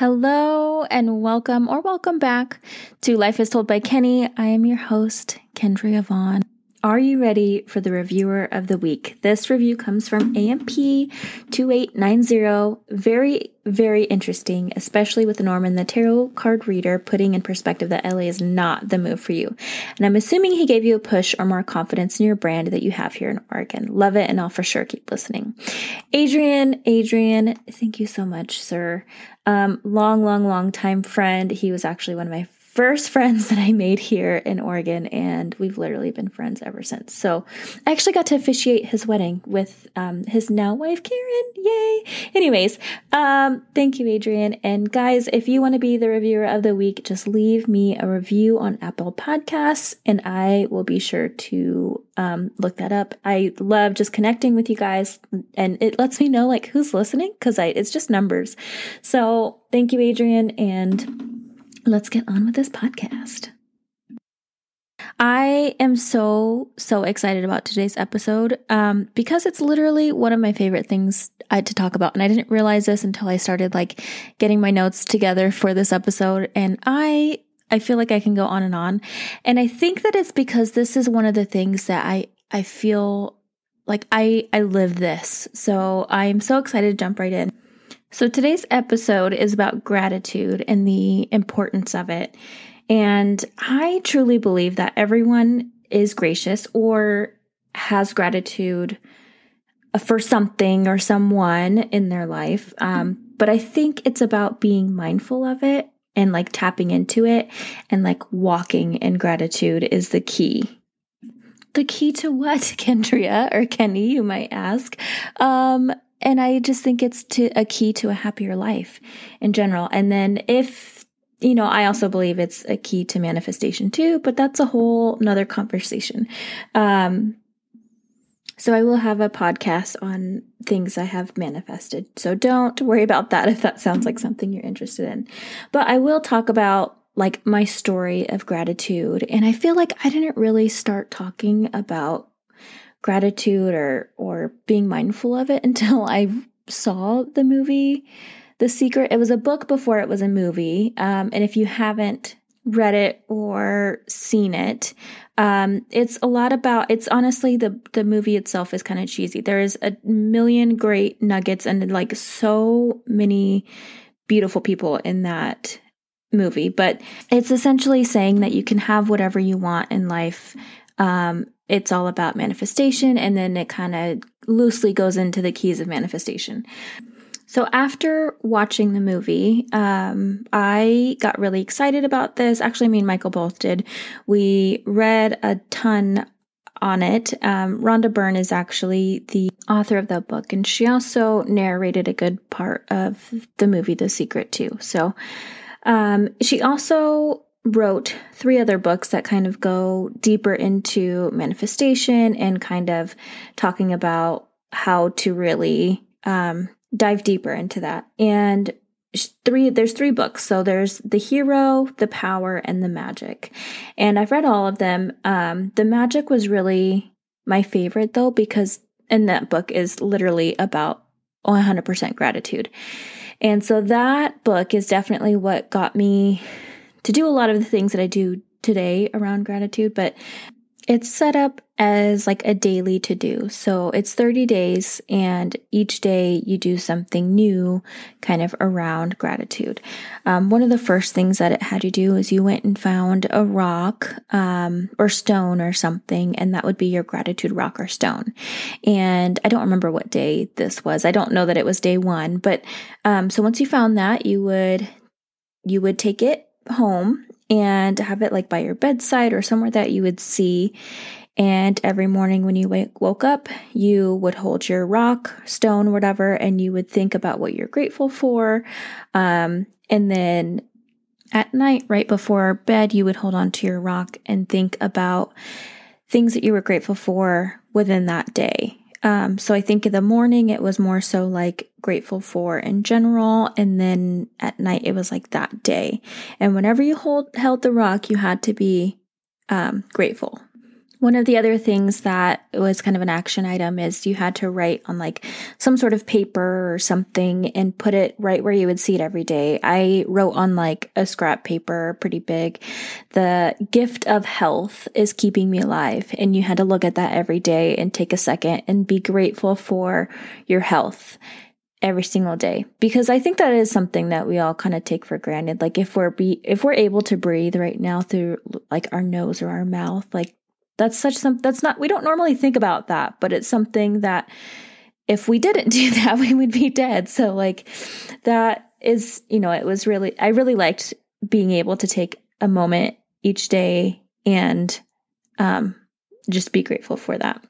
Hello and welcome or welcome back to Life is Told by Kenny. I am your host, Kendria Vaughn. Are you ready for the reviewer of the week? This review comes from AMP 2890. Very, very interesting, especially with Norman, the tarot card reader, putting in perspective that LA is not the move for you. And I'm assuming he gave you a push or more confidence in your brand that you have here in Oregon. Love it, and I'll for sure keep listening. Adrian, Adrian, thank you so much, sir. Um, long, long, long time friend. He was actually one of my first friends that I made here in Oregon, and we've literally been friends ever since. So I actually got to officiate his wedding with um, his now wife, Karen. Yay! Anyways, um, thank you, Adrian. And guys, if you want to be the reviewer of the week, just leave me a review on Apple Podcasts, and I will be sure to um, look that up. I love just connecting with you guys, and it lets me know like who's listening because I it's just numbers. So thank you, Adrian, and let's get on with this podcast. I am so, so excited about today's episode um, because it's literally one of my favorite things I had to talk about. And I didn't realize this until I started like getting my notes together for this episode. And I, I feel like I can go on and on. And I think that it's because this is one of the things that I, I feel like I, I live this. So I'm so excited to jump right in. So today's episode is about gratitude and the importance of it. And I truly believe that everyone is gracious or has gratitude for something or someone in their life. Um, but I think it's about being mindful of it and like tapping into it and like walking in gratitude is the key. The key to what, Kendria or Kenny, you might ask? Um, and I just think it's to a key to a happier life in general. And then if, you know, I also believe it's a key to manifestation too, but that's a whole another conversation. Um, so I will have a podcast on things I have manifested. So don't worry about that if that sounds like something you're interested in. But I will talk about like my story of gratitude. And I feel like I didn't really start talking about gratitude or or being mindful of it until I saw the movie The Secret. It was a book before it was a movie. Um, and if you haven't read it or seen it, um, it's a lot about. It's honestly the the movie itself is kind of cheesy. There is a million great nuggets and like so many beautiful people in that movie, but it's essentially saying that you can have whatever you want in life um, it's all about manifestation, and then it kind of loosely goes into the keys of manifestation. So after watching the movie, um, I got really excited about this. Actually, me and Michael both did. We read a ton on it. Um, Rhonda Byrne is actually the author of that book, and she also narrated a good part of the movie The Secret too. So um, she also wrote three other books that kind of go deeper into manifestation and kind of talking about how to really um, dive deeper into that. And three there's three books. So there's the hero the power and the magic. And i've read all of them. Um, the magic was really my favorite though because in that book is literally about 100% gratitude. And so that book is definitely what got me to do a lot of the things that I do today around gratitude, but it's set up as like a daily to do. So it's 30 days, and each day you do something new kind of around gratitude. Um, one of the first things that it had you do is you went and found a rock um, or stone or something, and that would be your gratitude rock or stone. And I don't remember what day this was. I don't know that it was day one, but um, so once you found that, you would you would take it home and have it like by your bedside or somewhere that you would see. And every morning when you wake, woke up, you would hold your rock, stone, whatever, and you would think about what you're grateful for. Um, and then at night, right before bed, you would hold on to your rock and think about things that you were grateful for within that day. Um, so I think in the morning it was more so like grateful for in general, and then at night it was like that day. And whenever you hold held the rock, you had to be um, grateful One of the other things that was kind of an action item is you had to write on like some sort of paper or something and put it right where you would see it every day. I wrote on like a scrap paper, pretty big. The gift of health is keeping me alive. And you had to look at that every day and take a second and be grateful for your health every single day because I think that is something that we all kind of take for granted. Like if we're be if we're able to breathe right now through like our nose or our mouth, like that's such some that's not we don't normally think about that, but it's something that if we didn't do that, we would be dead. So like that is, you know, it was really I really liked being able to take a moment each day and um just be grateful for that.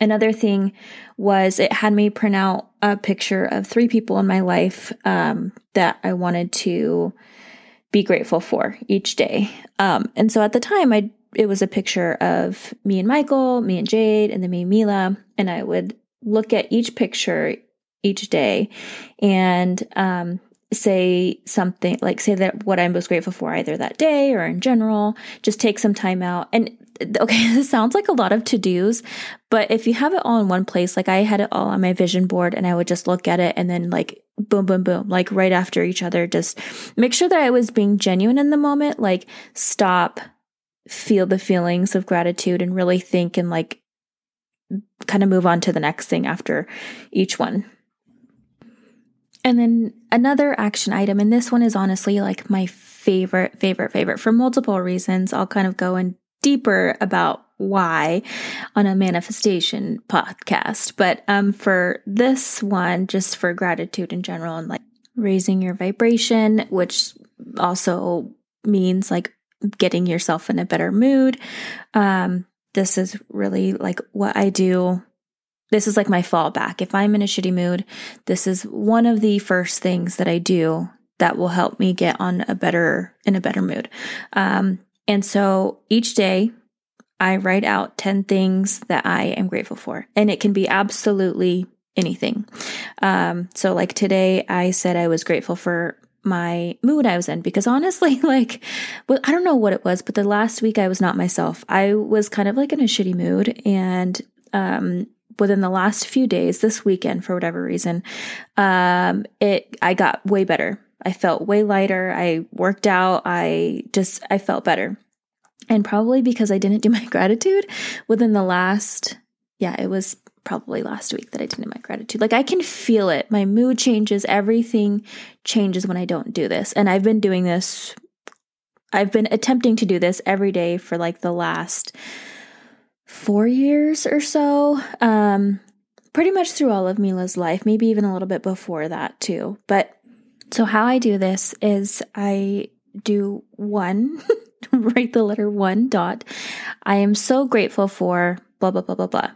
Another thing was it had me print out a picture of three people in my life um, that I wanted to be grateful for each day. Um, and so at the time, I it was a picture of me and Michael, me and Jade, and then me and Mila. And I would look at each picture each day and um, say something like say that what I'm most grateful for either that day or in general. Just take some time out. And okay, this sounds like a lot of to dos, but if you have it all in one place, like I had it all on my vision board and I would just look at it and then like boom, boom, boom, like right after each other, just make sure that I was being genuine in the moment, like stop, feel the feelings of gratitude and really think and like kind of move on to the next thing after each one. And then another action item, and this one is honestly like my favorite, favorite, favorite for multiple reasons. I'll kind of go in deeper about why on a manifestation podcast. But um, for this one, just for gratitude in general and like raising your vibration, which also means like getting yourself in a better mood. Um, this is really like what I do. This is like my fallback. If I'm in a shitty mood, this is one of the first things that I do that will help me get on a better in a better mood. Um, and so each day I write out 10 things that I am grateful for, and it can be absolutely anything. Um, so like today I said I was grateful for my mood I was in because honestly, like, well, I don't know what it was, but the last week I was not myself. I was kind of like in a shitty mood. And, um, within the last few days, this weekend, for whatever reason, um, it, I got way better. I felt way lighter. I worked out. I just, I felt better. And probably because I didn't do my gratitude within the last, yeah, it was probably last week that I didn't my gratitude. Like I can feel it. My mood changes. Everything changes when I don't do this. And I've been doing this, I've been attempting to do this every day for like the last four years or so. Um, pretty much through all of Mila's life, maybe even a little bit before that too. But so how I do this is I do one, write the letter one dot. I am so grateful for blah, blah, blah, blah, blah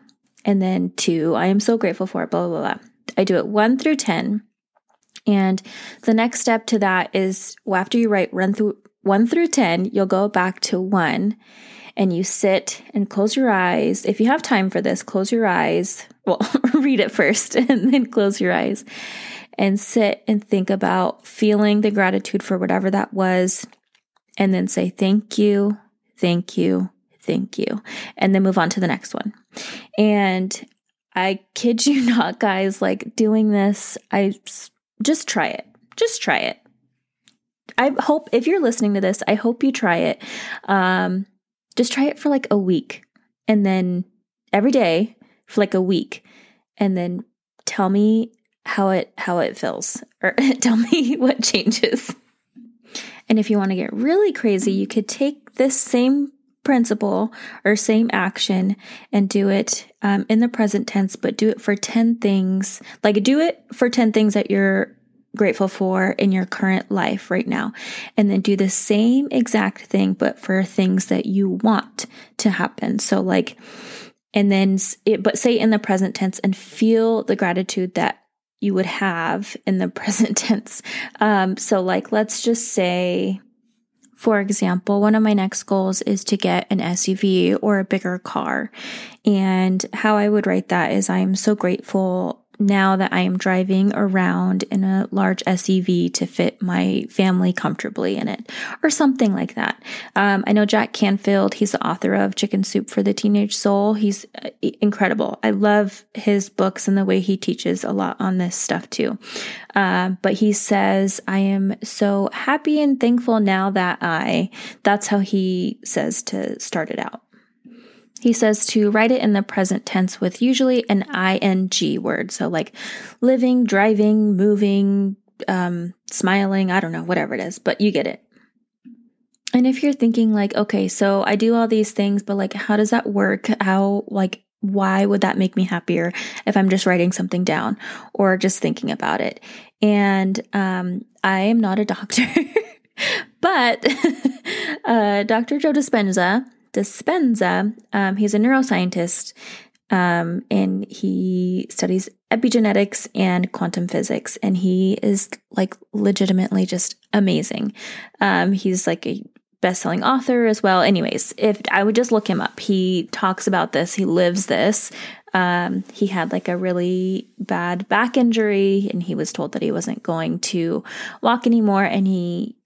and then two, I am so grateful for it, blah, blah, blah. I do it one through 10. And the next step to that is well, after you write run through one through 10, you'll go back to one and you sit and close your eyes. If you have time for this, close your eyes. Well, read it first and then close your eyes and sit and think about feeling the gratitude for whatever that was. And then say, thank you, thank you, thank you. And then move on to the next one. And I kid you not, guys, like doing this, I just try it. Just try it. I hope if you're listening to this, I hope you try it. Um, just try it for like a week and then every day for like a week and then tell me how it how it feels or tell me what changes. And if you want to get really crazy, you could take this same principle or same action and do it um, in the present tense, but do it for 10 things. Like, do it for 10 things that you're grateful for in your current life right now. And then do the same exact thing, but for things that you want to happen. So, like, and then it, but say in the present tense and feel the gratitude that you would have in the present tense. Um, so, like, let's just say, for example, one of my next goals is to get an SUV or a bigger car. And how I would write that is I am so grateful now that I am driving around in a large SUV to fit my family comfortably in it, or something like that. Um, I know Jack Canfield, he's the author of Chicken Soup for the Teenage Soul. He's uh, incredible. I love his books and the way he teaches a lot on this stuff too. Uh, but he says, I am so happy and thankful now that I, that's how he says to start it out. He says to write it in the present tense with usually an ing word. So, like living, driving, moving, um, smiling, I don't know, whatever it is, but you get it. And if you're thinking, like, okay, so I do all these things, but like, how does that work? How, like, why would that make me happier if I'm just writing something down or just thinking about it? And um, I am not a doctor, but uh, Dr. Joe Dispenza Dispenza, um, he's a neuroscientist um, and he studies epigenetics and quantum physics. And he is like legitimately just amazing. Um, he's like a best-selling author as well. Anyways, if I would just look him up, he talks about this. He lives this. Um, he had like a really bad back injury, and he was told that he wasn't going to walk anymore. And he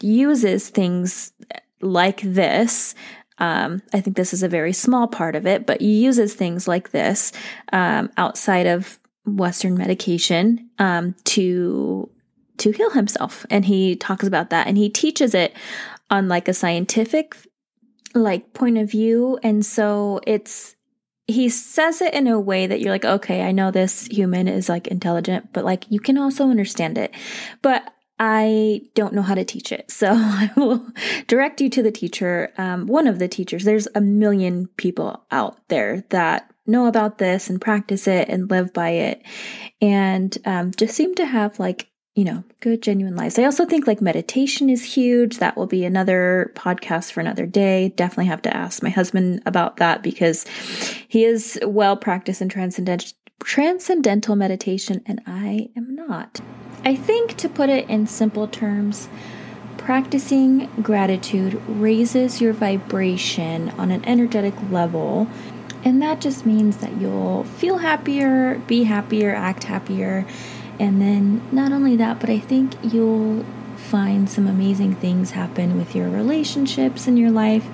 uses things like this um, I think this is a very small part of it, but he uses things like this um, outside of Western medication um, to to heal himself, and he talks about that, and he teaches it on like a scientific like point of view, and so it's he says it in a way that you're like, okay, I know this human is like intelligent, but like you can also understand it. But I don't know how to teach it. So I will direct you to the teacher, um, one of the teachers. There's a million people out there that know about this and practice it and live by it and um, just seem to have like, you know, good, genuine lives. I also think like meditation is huge. That will be another podcast for another day. Definitely have to ask my husband about that because he is well practiced in transcendental transcendental meditation and I am not. I think, to put it in simple terms, practicing gratitude raises your vibration on an energetic level. And that just means that you'll feel happier, be happier, act happier. And then, not only that, but I think you'll find some amazing things happen with your relationships in your life,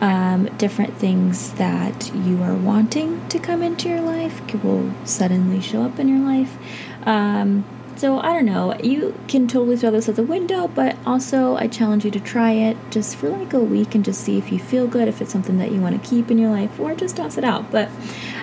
um, different things that you are wanting to come into your life will suddenly show up in your life. Um, so I don't know. You can totally throw this out the window, but also I challenge you to try it just for like a week and just see if you feel good, if it's something that you want to keep in your life, or just toss it out. But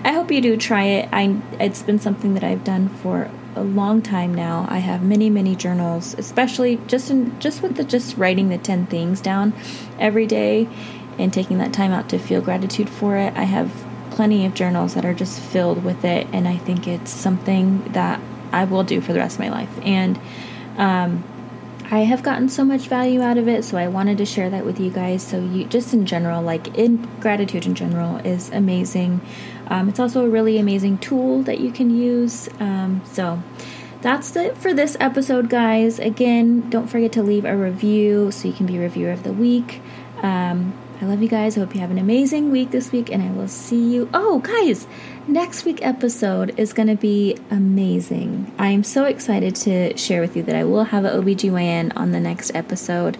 I hope you do try it. I it's been something that I've done for a long time now. I have many many journals, especially just in just with the just writing the 10 things down every day and taking that time out to feel gratitude for it. I have plenty of journals that are just filled with it and I think it's something that I will do for the rest of my life. And um, I have gotten so much value out of it, so I wanted to share that with you guys. So you just in general, like in gratitude in general, is amazing. Um, it's also a really amazing tool that you can use. Um, so that's it for this episode, guys. Again, don't forget to leave a review so you can be reviewer of the week. Um, I love you guys. I hope you have an amazing week this week, and I will see you. Oh, guys, next week episode is going to be amazing. I am so excited to share with you that I will have an OBGYN on the next episode,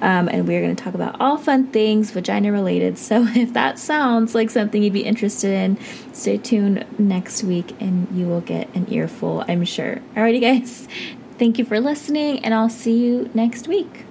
um, and we're going to talk about all fun things vagina related. So if that sounds like something you'd be interested in, stay tuned next week, and you will get an earful, I'm sure. Alrighty, guys. Thank you for listening, and I'll see you next week.